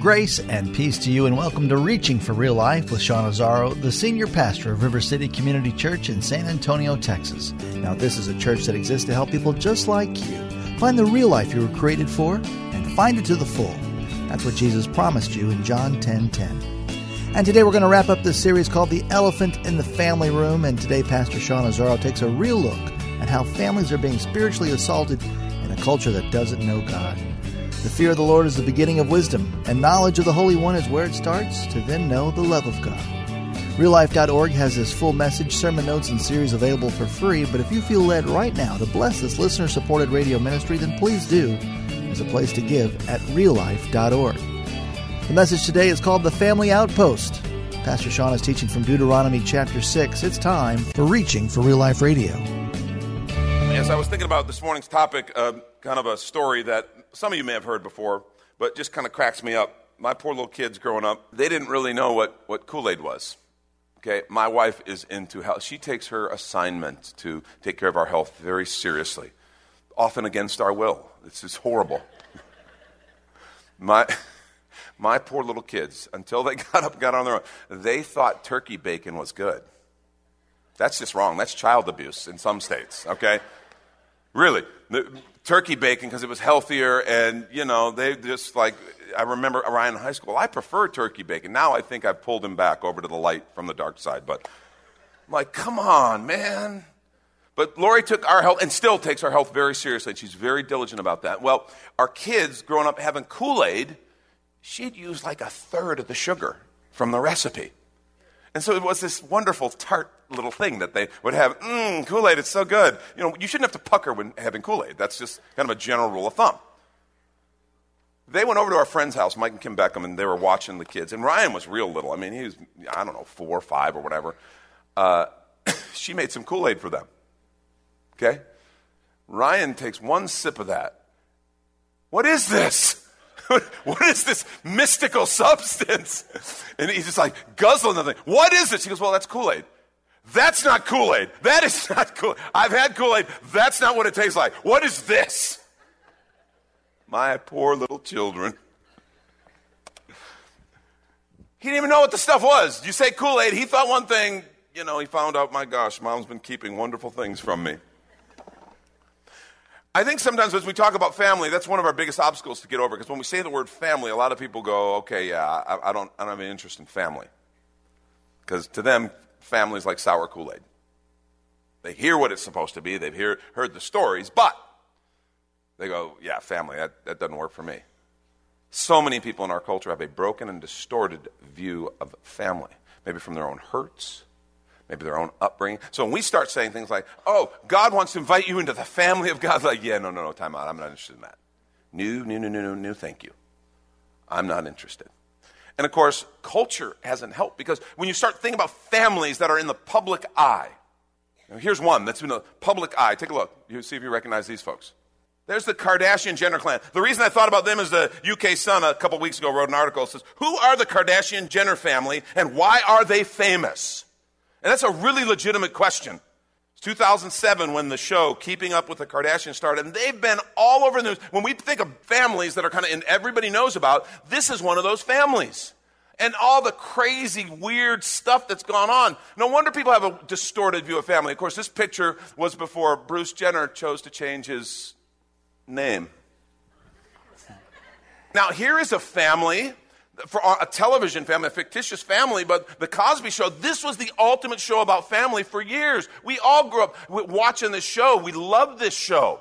Grace and peace to you, and welcome to Reaching for Real Life with Sean Azzaro, the senior pastor of River City Community Church in San Antonio, Texas. Now, this is a church that exists to help people just like you find the real life you were created for and find it to the full. That's what Jesus promised you in John 10 10. And today we're going to wrap up this series called The Elephant in the Family Room. And today, Pastor Sean Azzaro takes a real look at how families are being spiritually assaulted in a culture that doesn't know God. The fear of the Lord is the beginning of wisdom, and knowledge of the Holy One is where it starts to then know the love of God. RealLife.org has this full message, sermon notes, and series available for free, but if you feel led right now to bless this listener supported radio ministry, then please do. There's a place to give at reallife.org. The message today is called The Family Outpost. Pastor Sean is teaching from Deuteronomy chapter 6. It's time for Reaching for Real Life Radio. As I was thinking about this morning's topic, uh, kind of a story that some of you may have heard before, but just kind of cracks me up. My poor little kids growing up, they didn't really know what, what Kool Aid was. Okay, my wife is into health. She takes her assignment to take care of our health very seriously, often against our will. This is horrible. my, my poor little kids, until they got up got on their own, they thought turkey bacon was good. That's just wrong. That's child abuse in some states, okay? Really. The, turkey bacon because it was healthier, and, you know, they just like, I remember Ryan in high school, I prefer turkey bacon. Now I think I've pulled him back over to the light from the dark side, but I'm like, come on, man. But Lori took our health and still takes our health very seriously, and she's very diligent about that. Well, our kids growing up having Kool Aid, she'd use like a third of the sugar from the recipe. And so it was this wonderful tart little thing that they would have. Mmm, Kool Aid, it's so good. You know, you shouldn't have to pucker when having Kool Aid. That's just kind of a general rule of thumb. They went over to our friend's house, Mike and Kim Beckham, and they were watching the kids. And Ryan was real little. I mean, he was, I don't know, four or five or whatever. Uh, she made some Kool Aid for them. Okay? Ryan takes one sip of that. What is this? what is this mystical substance? And he's just like guzzling the thing. What is this? He goes, Well, that's Kool Aid. That's not Kool Aid. That is not Kool Aid. I've had Kool Aid. That's not what it tastes like. What is this? My poor little children. He didn't even know what the stuff was. You say Kool Aid, he thought one thing. You know, he found out, my gosh, mom's been keeping wonderful things from me. I think sometimes as we talk about family, that's one of our biggest obstacles to get over. Because when we say the word family, a lot of people go, "Okay, yeah, I, I don't, I don't have any interest in family," because to them, family is like sour Kool Aid. They hear what it's supposed to be. They've hear, heard the stories, but they go, "Yeah, family, that, that doesn't work for me." So many people in our culture have a broken and distorted view of family, maybe from their own hurts, maybe their own upbringing. So when we start saying things like, oh, God wants to invite you into the family of God, like, yeah, no, no, no, time out. I'm not interested in that. New, new, new, new, new, new, thank you. I'm not interested. And of course, culture hasn't helped because when you start thinking about families that are in the public eye, here's one that's in the public eye. Take a look. You see if you recognize these folks. There's the Kardashian Jenner clan. The reason I thought about them is the UK Sun a couple weeks ago wrote an article that says, Who are the Kardashian Jenner family and why are they famous? And that's a really legitimate question. It's 2007 when the show Keeping Up with the Kardashians started, and they've been all over the news. When we think of families that are kind of in everybody knows about, this is one of those families. And all the crazy, weird stuff that's gone on. No wonder people have a distorted view of family. Of course, this picture was before Bruce Jenner chose to change his name. Now, here is a family for a television family, a fictitious family, but the Cosby Show, this was the ultimate show about family for years. We all grew up watching this show. We loved this show.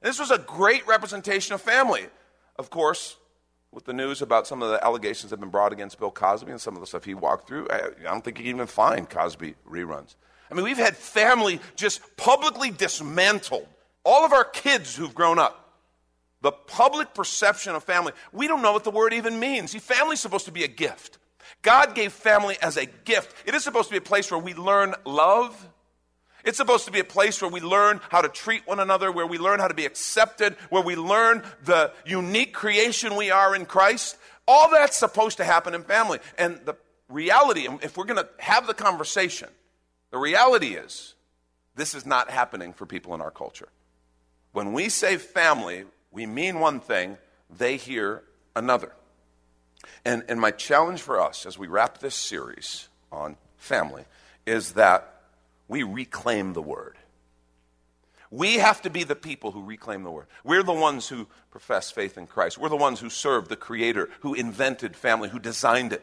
This was a great representation of family. Of course, with the news about some of the allegations that have been brought against Bill Cosby and some of the stuff he walked through, I, don't think you can even find Cosby reruns. I mean, we've had family just publicly dismantled. All of our kids who've grown up the public perception of family, we don't know what the word even means. See, family is supposed to be a gift. God gave family as a gift. It is supposed to be a place where we learn love. It's supposed to be a place where we learn how to treat one another, where we learn how to be accepted, where we learn the unique creation we are in Christ. All that's supposed to happen in family. And the reality, if we're going to have the conversation, the reality is this is not happening for people in our culture. When we say family, we mean one thing, they hear another. And, and my challenge for us as we wrap this series on family is that we reclaim the word. We have to be the people who reclaim the word. We're the ones who profess faith in Christ. We're the ones who serve the Creator, who invented family, who designed it.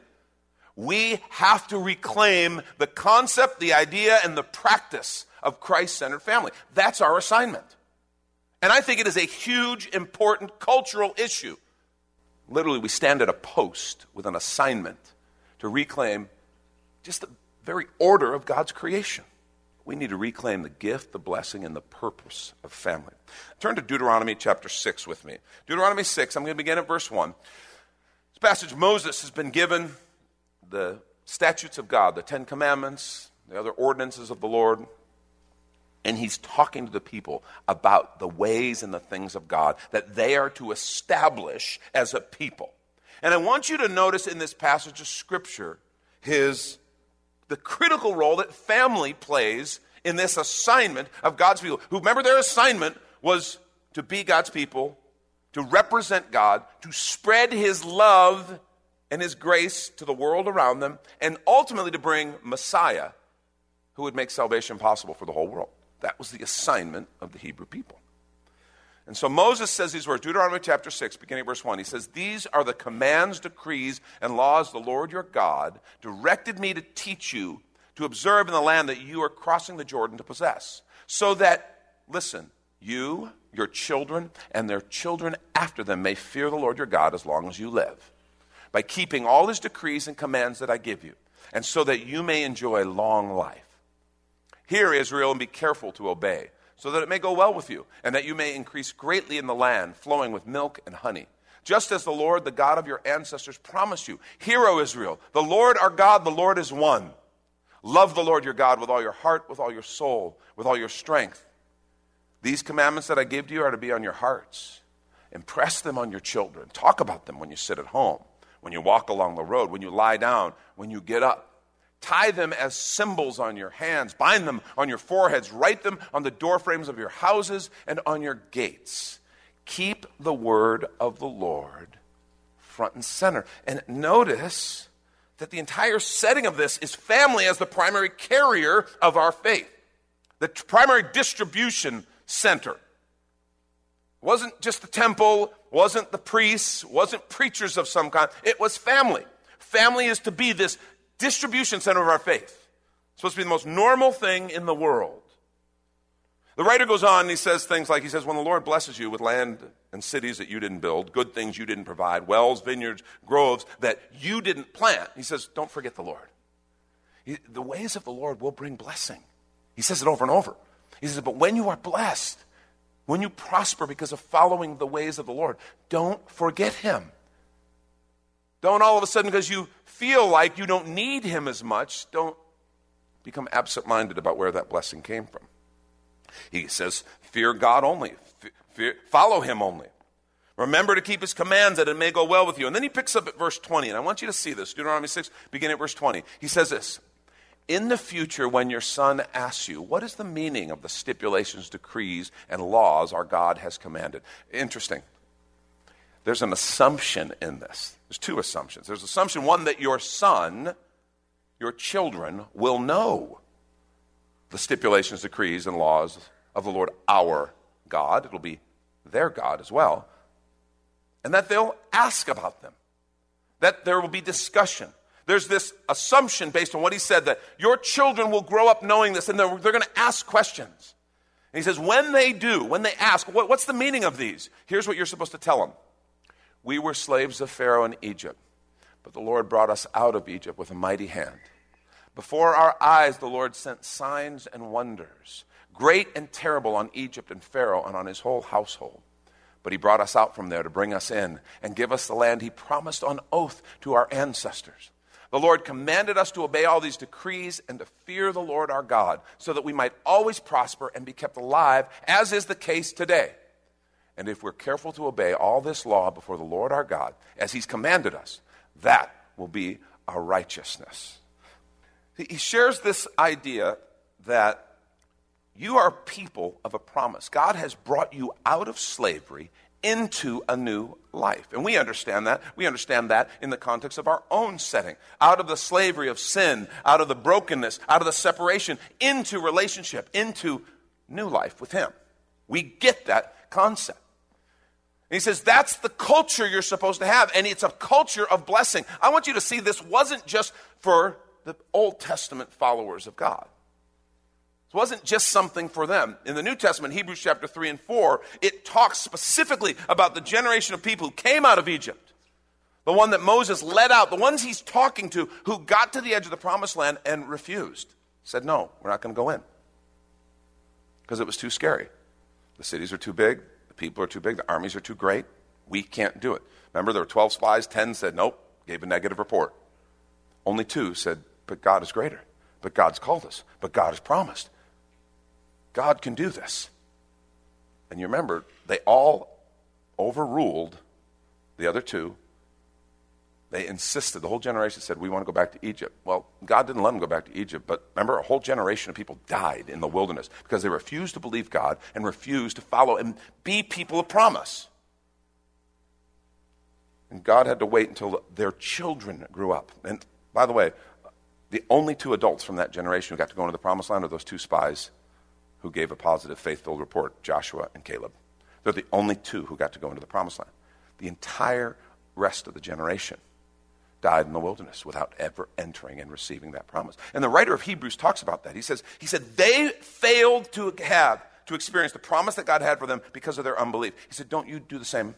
We have to reclaim the concept, the idea, and the practice of Christ centered family. That's our assignment. And I think it is a huge, important cultural issue. Literally, we stand at a post with an assignment to reclaim just the very order of God's creation. We need to reclaim the gift, the blessing, and the purpose of family. Turn to Deuteronomy chapter 6 with me. Deuteronomy 6, I'm going to begin at verse 1. This passage, Moses has been given the statutes of God, the Ten Commandments, the other ordinances of the Lord, and he's talking to the people about the ways and the things of God that they are to establish as a people. And I want you to notice in this passage of Scripture his the critical role that family plays in this assignment of God's people. Who remember their assignment was to be God's people, to represent God, to spread his love and his grace to the world around them, and ultimately to bring Messiah who would make salvation possible for the whole world. That was the assignment of the Hebrew people. And so Moses says these words, Deuteronomy chapter 6, beginning verse 1. He says, These are the commands, decrees, and laws the Lord your God directed me to teach you to observe in the land that you are crossing the Jordan to possess. So that, listen, you, your children, and their children after them may fear the Lord your God as long as you live, by keeping all his decrees and commands that I give you, and so that you may enjoy long life. Hear, Israel, and be careful to obey, so that it may go well with you, and that you may increase greatly in the land, flowing with milk and honey. Just as the Lord, the God of your ancestors, promised you. Hear, O Israel, the Lord our God, the Lord is one. Love the Lord your God with all your heart, with all your soul, with all your strength. These commandments that I give to you are to be on your hearts. Impress them on your children. Talk about them when you sit at home, when you walk along the road, when you lie down, when you get up. Tie them as symbols on your hands, bind them on your foreheads, write them on the doorframes of your houses and on your gates. Keep the word of the Lord front and center. And notice that the entire setting of this is family as the primary carrier of our faith, the primary distribution center. It wasn't just the temple, wasn't the priests, wasn't preachers of some kind. It was family. Family is to be this distribution center of our faith. It's supposed to be the most normal thing in the world. The writer goes on and he says things like, he says, when the Lord blesses you with land and cities that you didn't build, good things you didn't provide, wells, vineyards, groves that you didn't plant, he says, don't forget the Lord. He, the ways of the Lord will bring blessing. He says it over and over. He says, but when you are blessed, when you prosper because of following the ways of the Lord, don't forget him. Don't all of a sudden, because you feel like you don't need Him as much, don't become absent minded about where that blessing came from. He says, Fear God only, fear, follow Him only. Remember to keep His commands that it may go well with you. And then he picks up at verse 20, and I want you to see this Deuteronomy 6, beginning at verse 20. He says this In the future, when your son asks you, What is the meaning of the stipulations, decrees, and laws our God has commanded? Interesting. There's an assumption in this. There's two assumptions. There's assumption one that your son, your children, will know the stipulations, decrees, and laws of the Lord our God. It'll be their God as well. And that they'll ask about them, that there will be discussion. There's this assumption based on what he said that your children will grow up knowing this and they're, they're going to ask questions. And he says, when they do, when they ask, what, what's the meaning of these? Here's what you're supposed to tell them we were slaves of Pharaoh in Egypt, but the Lord brought us out of Egypt with a mighty hand. Before our eyes, the Lord sent signs and wonders, great and terrible on Egypt and Pharaoh and on his whole household. But he brought us out from there to bring us in and give us the land he promised on oath to our ancestors. The Lord commanded us to obey all these decrees and to fear the Lord our God, so that we might always prosper and be kept alive, as is the case today. And if we're careful to obey all this law before the Lord our God, as he's commanded us, that will be our righteousness. He shares this idea that you are people of a promise. God has brought you out of slavery into a new life. And we understand that. We understand that in the context of our own setting. Out of the slavery of sin, out of the brokenness, out of the separation, into relationship, into new life with Him. We get that concept. He says that's the culture you're supposed to have, and it's a culture of blessing. I want you to see this wasn't just for the Old Testament followers of God. It wasn't just something for them. In the New Testament, Hebrews chapter 3 and 4, it talks specifically about the generation of people who came out of Egypt. The one that Moses led out, the ones he's talking to who got to the edge of the promised land and refused. Said, no, we're not going to go in. Because it was too scary. The cities are too big, the people are too big, the armies are too great. We can't do it. Remember, there were 12 spies, 10 said, nope, gave a negative report. Only two said, but God is greater. But God's called us. But God has promised. God can do this. And you remember, they all overruled the other two. They insisted, the whole generation said, We want to go back to Egypt. Well, God didn't let them go back to Egypt, but remember, a whole generation of people died in the wilderness because they refused to believe God and refused to follow and be people of promise. And God had to wait until their children grew up. And by the way, the only two adults from that generation who got to go into the promised land are those two spies who gave a positive, faith filled report Joshua and Caleb. They're the only two who got to go into the promised land. The entire rest of the generation died in the wilderness without ever entering and receiving that promise. And the writer of Hebrews talks about that. He says, he said they failed to have to experience the promise that God had for them because of their unbelief. He said, Don't you do the same,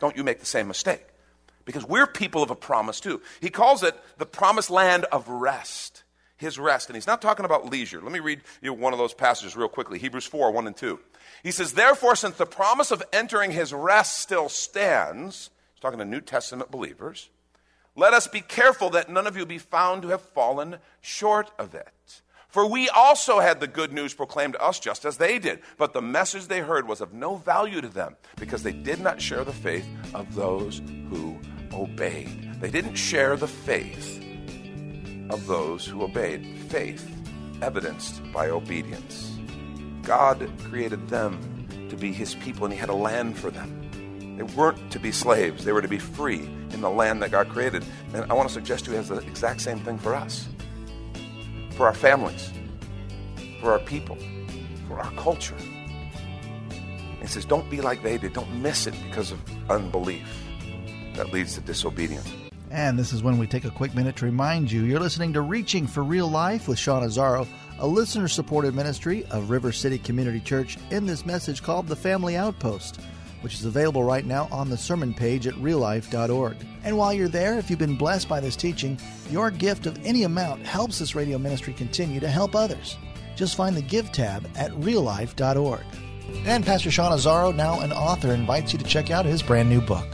don't you make the same mistake because we're people of a promise too. He calls it the promised land of rest, his rest. And he's not talking about leisure. Let me read you one of those passages real quickly Hebrews 4 1 and 2. He says, Therefore, since the promise of entering his rest still stands, he's talking to New Testament believers, let us be careful that none of you be found to have fallen short of it. For we also had the good news proclaimed to us just as they did. But the message they heard was of no value to them because they did not share the faith of those who obeyed. They didn't share the faith of those who obeyed. Faith evidenced by obedience. God created them to be his people, and he had a land for them. They weren't to be slaves, they were to be free in the land that God created. And I want to suggest to you, has the exact same thing for us, for our families, for our people, for our culture. He says, Don't be like they did. Don't miss it because of unbelief that leads to disobedience. And this is when we take a quick minute to remind you you're listening to Reaching for Real Life with Sean Azzaro, a listener supported ministry of River City Community Church, in this message called The Family Outpost, which is available right now on the sermon page at reallife.org. And while you're there, if you've been blessed by this teaching, your gift of any amount helps this radio ministry continue to help others. Just find the Give tab at reallife.org. And Pastor Sean Azzaro, now an author, invites you to check out his brand new book.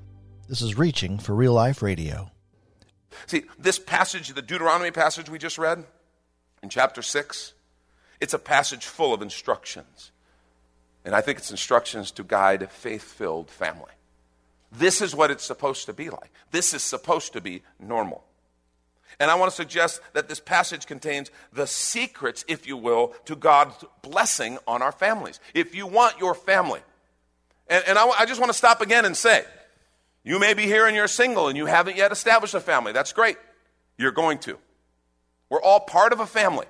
This is Reaching for Real Life Radio. See, this passage, the Deuteronomy passage we just read in chapter 6, it's a passage full of instructions. And I think it's instructions to guide a faith filled family. This is what it's supposed to be like. This is supposed to be normal. And I want to suggest that this passage contains the secrets, if you will, to God's blessing on our families. If you want your family, and, and I, I just want to stop again and say, you may be here and you're single and you haven't yet established a family. That's great. You're going to. We're all part of a family,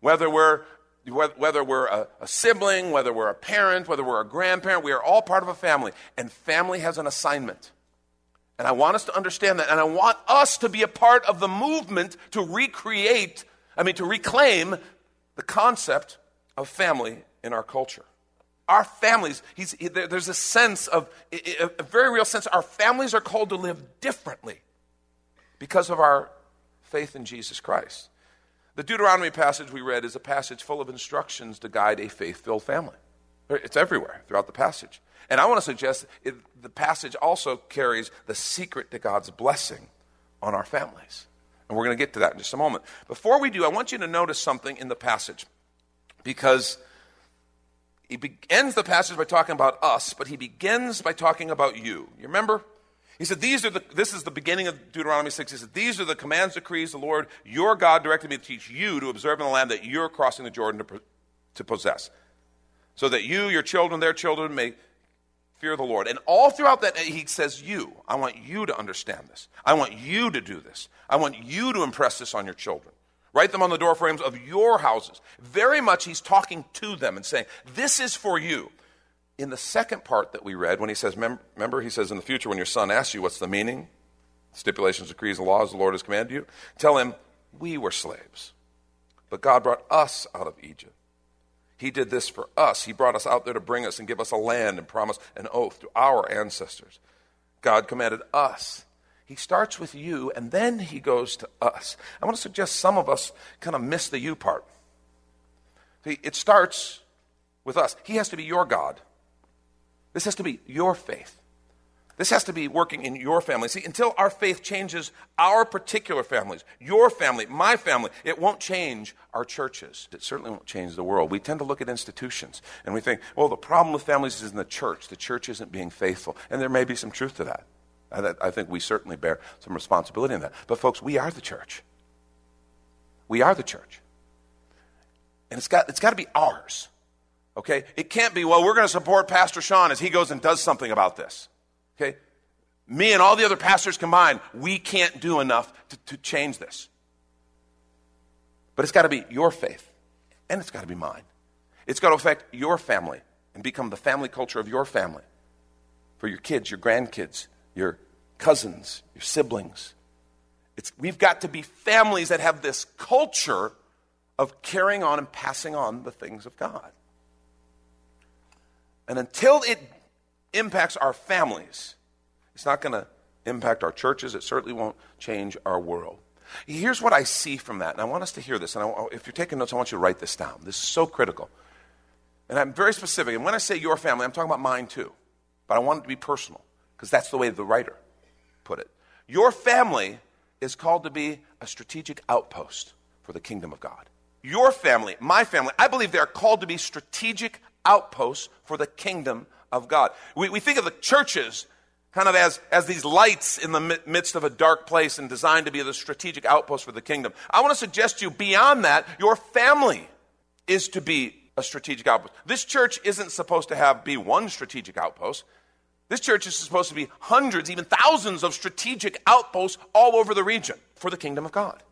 whether we're whether we're a, a, sibling, whether we're a parent, whether we're a grandparent, we are all part of a family. And family has an assignment. And I want us to understand that. And I want us to be a part of the movement to recreate, I mean, to reclaim the concept of family in our culture. Our families, there's a sense of, a very real sense, our families are called to live differently because of our faith in Jesus Christ. The Deuteronomy passage we read is a passage full of instructions to guide a faith filled family. It's everywhere throughout the passage. And I want to suggest it, the passage also carries the secret to God's blessing on our families. And we're going to get to that in just a moment. Before we do, I want you to notice something in the passage because he ends the passage by talking about us, but he begins by talking about you. You remember? He said, These are the, This is the beginning of Deuteronomy 6. He said, These are the commands, decrees the Lord your God directed me to teach you to observe in the land that you're crossing the Jordan to, to possess, so that you, your children, their children may fear the Lord. And all throughout that, he says, You. I want you to understand this. I want you to do this. I want you to impress this on your children. Write them on the door frames of your houses. Very much he's talking to them and saying, This is for you. In the second part that we read, when he says, Remember, he says, In the future, when your son asks you what's the meaning, stipulations, decrees, and laws the Lord has commanded you, tell him, We were slaves. But God brought us out of Egypt. He did this for us. He brought us out there to bring us and give us a land and promise an oath to our ancestors. God commanded us. He starts with you and then he goes to us. I want to suggest some of us kind of miss the you part. See, it starts with us. He has to be your God. This has to be your faith. This has to be working in your family. See, until our faith changes our particular families, your family, my family, it won't change our churches. It certainly won't change the world. We tend to look at institutions and we think, well, the problem with families is in the church. The church isn't being faithful. And there may be some truth to that. I, think we certainly bear some responsibility in that. But, folks, we are the church. We are the church. And it's got, it's got to be ours. Okay? It can't be, well, we're going to support Pastor Sean as he goes and does something about this. Okay? Me and all the other pastors combined, we can't do enough to, to change this. But it's got to be your faith, and it's got to be mine. It's got to affect your family and become the family culture of your family for your kids, your grandkids, your cousins, your siblings. It's, we've got to be families that have this culture of carrying on and passing on the things of God. And until it impacts our families. It's not going to impact our churches. It certainly won't change our world. Here's what I see from that, and I want us to hear this. And I, oh, if you're taking notes, I want you to write this down. This is so critical. And I'm very specific. And when I say your family, I'm talking about mine too. But I want it to be personal, because that's the way the writer put it. Your family is called to be a strategic outpost for the kingdom of God. Your family, my family, I believe they are called to be strategic outposts for the kingdom of God. We, we think of the churches kind of as, as these lights in the midst of a dark place and designed to be the strategic outpost for the kingdom. I want to suggest to you beyond that, your family is to be a strategic outpost. This church isn't supposed to have be one strategic outpost. This church is supposed to be hundreds, even thousands of strategic outposts all over the region for the kingdom of God.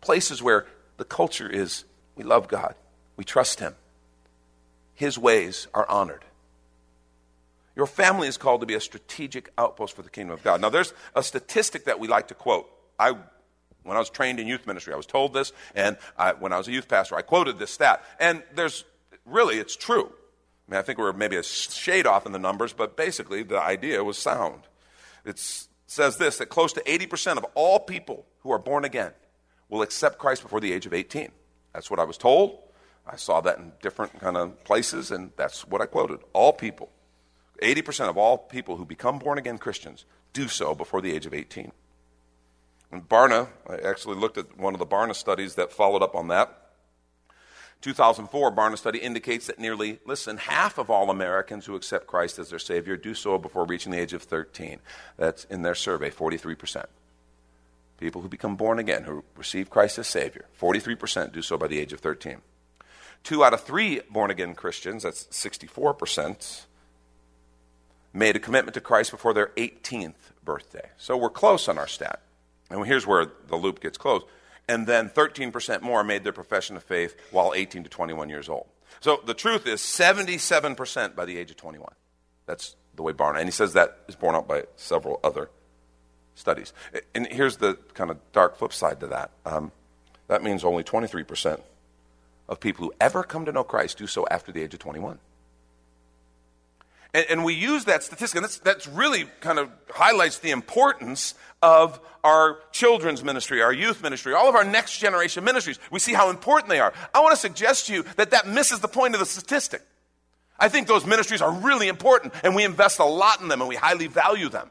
Places where the culture is we love God, we trust Him, His ways are honored. Your family is called to be a strategic outpost for the kingdom of God. Now, there's a statistic that we like to quote. I, when I was trained in youth ministry, I was told this, and I, when I was a youth pastor, I quoted this stat. And there's really, it's true. I mean, I think we're maybe a shade off in the numbers, but basically the idea was sound. It says this that close to 80% of all people who are born again will accept Christ before the age of 18. That's what I was told. I saw that in different kind of places, and that's what I quoted. All people 80% of all people who become born again Christians do so before the age of 18. And Barna, I actually looked at one of the Barna studies that followed up on that. 2004 Barna study indicates that nearly, listen, half of all Americans who accept Christ as their Savior do so before reaching the age of 13. That's in their survey, 43%. People who become born again, who receive Christ as Savior, 43% do so by the age of 13. Two out of three born again Christians, that's 64%, made a commitment to Christ before their 18th birthday. So we're close on our stat. And here's where the loop gets closed and then 13% more made their profession of faith while 18 to 21 years old. So the truth is 77% by the age of 21. That's the way Barna, and he says that is borne out by several other studies. And here's the kind of dark flip side to that. Um, that means only 23% of people who ever come to know Christ do so after the age of 21. And, and we use that statistic, and that's, that's really kind of highlights the importance of our children's ministry, our youth ministry, all of our next generation ministries. We see how important they are. I want to suggest to you that that misses the point of the statistic. I think those ministries are really important, and we invest a lot in them, and we highly value them.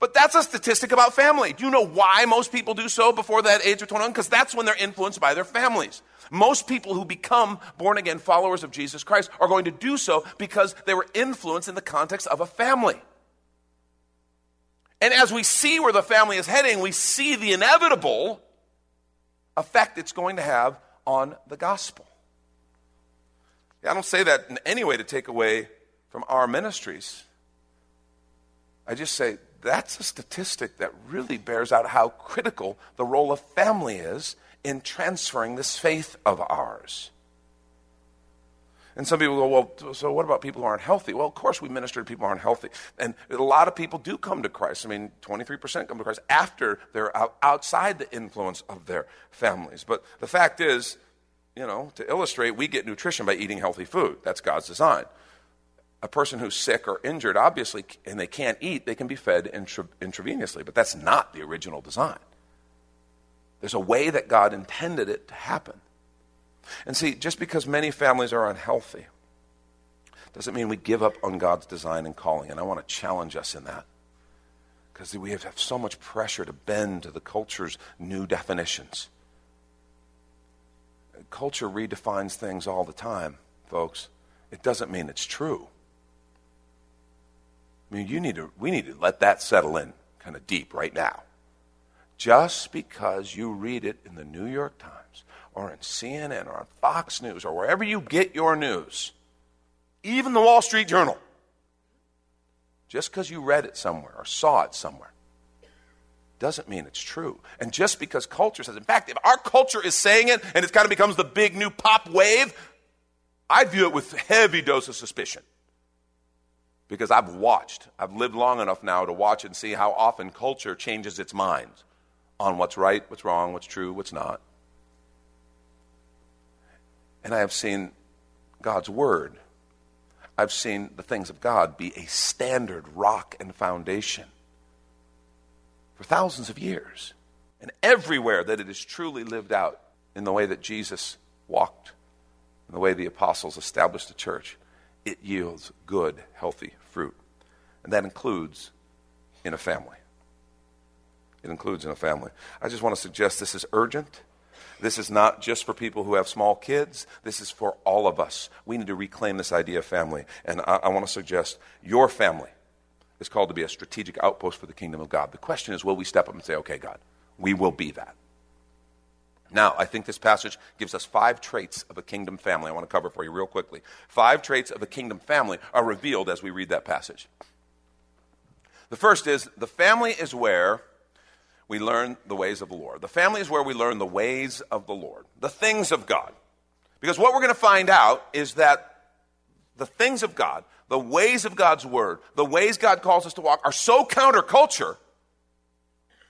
But that's a statistic about family. Do you know why most people do so before that age of 21? Because that's when they're influenced by their families. Most people who become born again followers of Jesus Christ are going to do so because they were influenced in the context of a family. And as we see where the family is heading, we see the inevitable effect it's going to have on the gospel. I don't say that in any way to take away from our ministries. I just say that's a statistic that really bears out how critical the role of family is in transferring this faith of ours. And some people go, well, so what about people who aren't healthy? Well, of course, we minister to people who aren't healthy. And a lot of people do come to Christ. I mean, 23% come to Christ after they're outside the influence of their families. But the fact is, you know, to illustrate, we get nutrition by eating healthy food. That's God's design. A person who's sick or injured, obviously, and they can't eat, they can be fed intra- intravenously. But that's not the original design. There's a way that God intended it to happen. And see, just because many families are unhealthy doesn't mean we give up on God's design and calling. And I want to challenge us in that. Because we have so much pressure to bend to the culture's new definitions. Culture redefines things all the time, folks. It doesn't mean it's true. I mean, you need to, we need to let that settle in kind of deep right now. Just because you read it in the New York Times or in CNN or on Fox News or wherever you get your news, even the Wall Street Journal, just because you read it somewhere or saw it somewhere, doesn't mean it's true. And just because culture says, in fact, if our culture is saying it and it kind of becomes the big new pop wave, I view it with heavy dose of suspicion. Because I've watched, I've lived long enough now to watch and see how often culture changes its mind on what's right, what's wrong, what's true, what's not. And I have seen God's Word. I've seen the things of God be a standard rock and foundation for thousands of years. And everywhere that it is truly lived out in the way that Jesus walked, in the way the apostles established the church, it yields good, healthy fruit. And that includes in a family. It includes in a family. I just want to suggest this is urgent. This is not just for people who have small kids. This is for all of us. We need to reclaim this idea of family. And I, I want to suggest your family is called to be a strategic outpost for the kingdom of God. The question is, will we step up and say, okay, God, we will be that? Now, I think this passage gives us five traits of a kingdom family. I want to cover for you real quickly. Five traits of a kingdom family are revealed as we read that passage. The first is the family is where we learn the ways of the Lord. The family is where we learn the ways of the Lord, the things of God. Because what we're going to find out is that the things of God, the ways of God's word, the ways God calls us to walk are so counterculture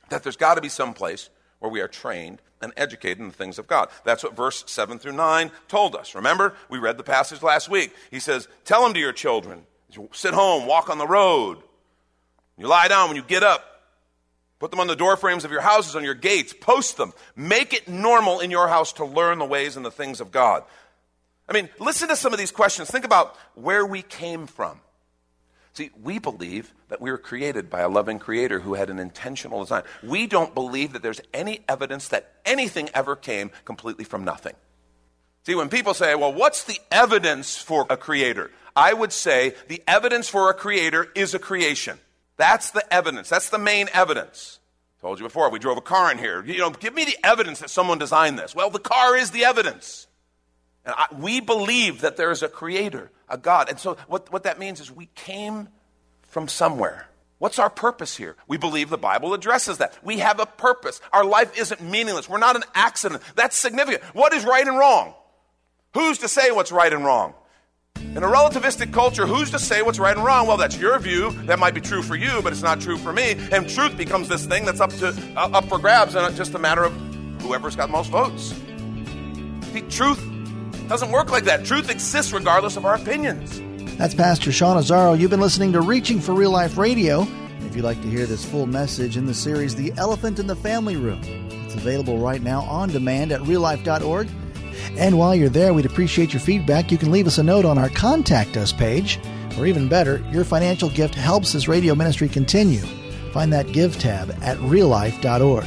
that there's got to be some place where we are trained and educated in the things of God. That's what verse 7 through 9 told us. Remember, we read the passage last week. He says, Tell them to your children, sit home, walk on the road. You lie down when you get up. Put them on the door frames of your houses, on your gates. Post them. Make it normal in your house to learn the ways and the things of God. I mean, listen to some of these questions. Think about where we came from. See, we believe that we were created by a loving creator who had an intentional design. We don't believe that there's any evidence that anything ever came completely from nothing. See, when people say, well, what's the evidence for a creator? I would say the evidence for a creator is a creation. That's the evidence. That's the main evidence. Told you before, we drove a car in here. You know, give me the evidence that someone designed this. Well, the car is the evidence. And I, we believe that there is a creator, a God. And so what, what that means is we came from somewhere. What's our purpose here? We believe the Bible addresses that. We have a purpose. Our life isn't meaningless. We're not an accident. That's significant. What is right and wrong? Who's to say what's right and wrong? In a relativistic culture, who's to say what's right and wrong? Well, that's your view. That might be true for you, but it's not true for me. And truth becomes this thing that's up to uh, up for grabs, and it's just a matter of whoever's got most votes. See, truth doesn't work like that. Truth exists regardless of our opinions. That's Pastor Sean Azzaro. You've been listening to Reaching for Real Life Radio. If you'd like to hear this full message in the series, The Elephant in the Family Room, it's available right now on demand at reallife.org. And while you're there, we'd appreciate your feedback. You can leave us a note on our Contact Us page, or even better, your financial gift helps this radio ministry continue. Find that Give tab at reallife.org.